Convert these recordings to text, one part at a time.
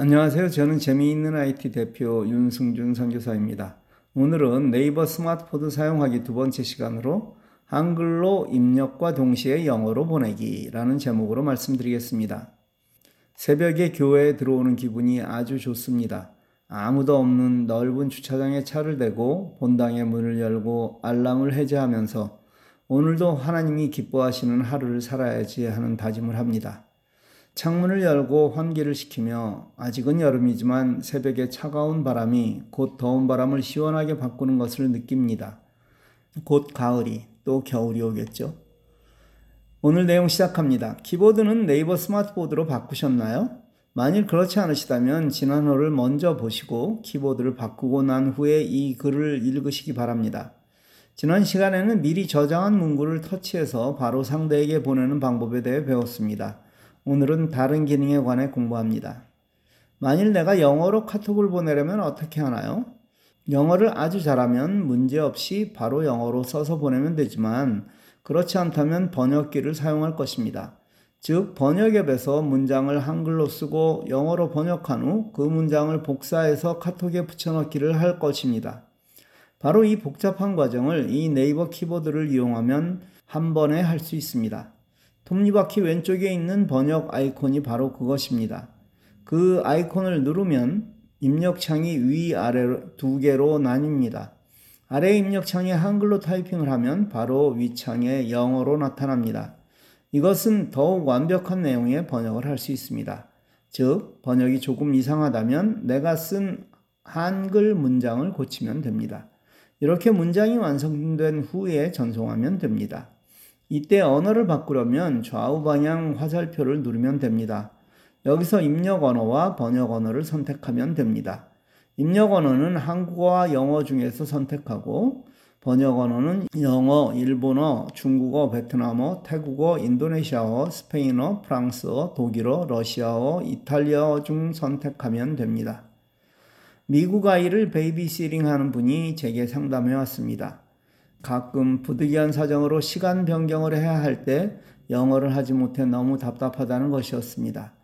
안녕하세요. 저는 재미있는 IT 대표 윤승준 선교사입니다. 오늘은 네이버 스마트폰 사용하기 두 번째 시간으로 한글로 입력과 동시에 영어로 보내기라는 제목으로 말씀드리겠습니다. 새벽에 교회에 들어오는 기분이 아주 좋습니다. 아무도 없는 넓은 주차장에 차를 대고 본당의 문을 열고 알람을 해제하면서 오늘도 하나님이 기뻐하시는 하루를 살아야지 하는 다짐을 합니다. 창문을 열고 환기를 시키며 아직은 여름이지만 새벽에 차가운 바람이 곧 더운 바람을 시원하게 바꾸는 것을 느낍니다. 곧 가을이 또 겨울이 오겠죠. 오늘 내용 시작합니다. 키보드는 네이버 스마트보드로 바꾸셨나요? 만일 그렇지 않으시다면 지난 호를 먼저 보시고 키보드를 바꾸고 난 후에 이 글을 읽으시기 바랍니다. 지난 시간에는 미리 저장한 문구를 터치해서 바로 상대에게 보내는 방법에 대해 배웠습니다. 오늘은 다른 기능에 관해 공부합니다. 만일 내가 영어로 카톡을 보내려면 어떻게 하나요? 영어를 아주 잘하면 문제없이 바로 영어로 써서 보내면 되지만 그렇지 않다면 번역기를 사용할 것입니다. 즉, 번역 앱에서 문장을 한글로 쓰고 영어로 번역한 후 그 문장을 복사해서 카톡에 붙여넣기를 할 것입니다. 바로 이 복잡한 과정을 이 네이버 키보드를 이용하면 한 번에 할 수 있습니다. 톱니바퀴 왼쪽에 있는 번역 아이콘이 바로 그것입니다. 그 아이콘을 누르면 입력창이 위아래로 두 개로 나뉩니다. 아래 입력창에 한글로 타이핑을 하면 바로 위창에 영어로 나타납니다. 이것은 더욱 완벽한 내용의 번역을 할 수 있습니다. 즉, 번역이 조금 이상하다면 내가 쓴 한글 문장을 고치면 됩니다. 이렇게 문장이 완성된 후에 전송하면 됩니다. 이때 언어를 바꾸려면 좌우 방향 화살표를 누르면 됩니다. 여기서 입력 언어와 번역 언어를 선택하면 됩니다. 입력 언어는 한국어와 영어 중에서 선택하고 번역 언어는 영어, 일본어, 중국어, 베트남어, 태국어, 인도네시아어, 스페인어, 프랑스어, 독일어, 러시아어, 이탈리아어 중 선택하면 됩니다. 미국 아이를 babysitting 하는 분이 제게 상담해 왔습니다. 가끔 부득이한 사정으로 시간 변경을 해야 할 때 영어를 하지 못해 너무 답답하다는 것이었습니다.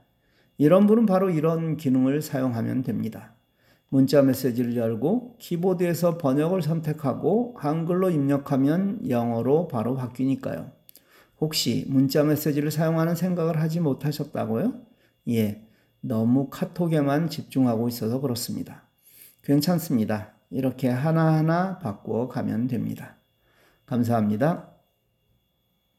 이런 분은 바로 이런 기능을 사용하면 됩니다. 문자 메시지를 열고 키보드에서 번역을 선택하고 한글로 입력하면 영어로 바로 바뀌니까요. 혹시 문자 메시지를 사용하는 생각을 하지 못하셨다고요? 예, 너무 카톡에만 집중하고 있어서 그렇습니다. 괜찮습니다. 이렇게 하나하나 바꾸어 가면 됩니다. 감사합니다.